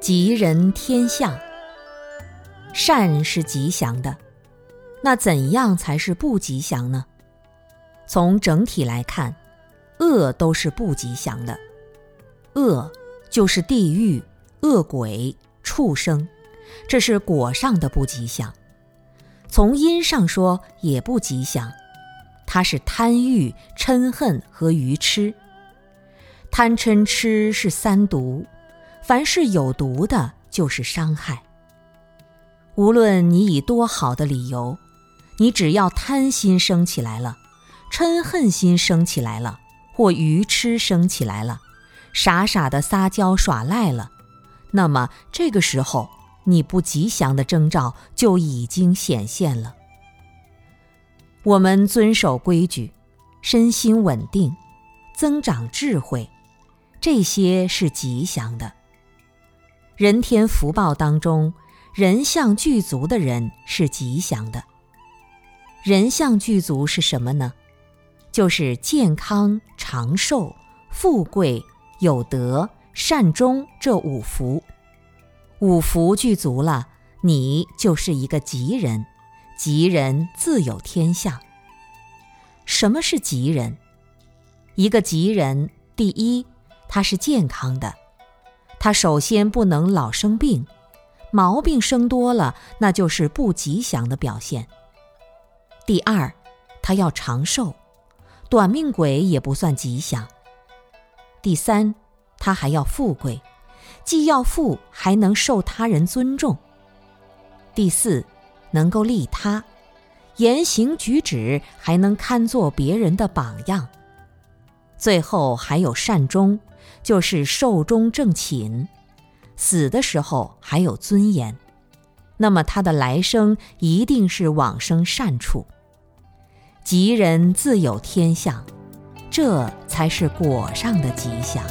吉人天相，善是吉祥的，那怎样才是不吉祥呢？从整体来看，恶都是不吉祥的。恶就是地狱、恶鬼、畜生，这是果上的不吉祥。从因上说也不吉祥，它是贪欲、嗔恨和愚痴。贪嗔痴是三毒。凡是有毒的，就是伤害。无论你以多好的理由，你只要贪心升起来了，嗔恨心升起来了，或愚痴升起来了，傻傻的撒娇耍赖了，那么这个时候，你不吉祥的征兆就已经显现了。我们遵守规矩，身心稳定，增长智慧，这些是吉祥的。人天福报当中，人相具足的人是吉祥的。人相具足是什么呢？就是健康、长寿、富贵、有德、善终这五福。五福具足了，你就是一个吉人。吉人自有天相。什么是吉人？一个吉人，第一，他是健康的。他首先不能老生病，毛病生多了，那就是不吉祥的表现。第二，他要长寿，短命鬼也不算吉祥。第三，他还要富贵，既要富，还能受他人尊重。第四，能够利他，言行举止还能堪作别人的榜样。最后还有善终。就是寿终正寝，死的时候还有尊严，那么他的来生一定是往生善处。吉人自有天相，这才是果上的吉祥。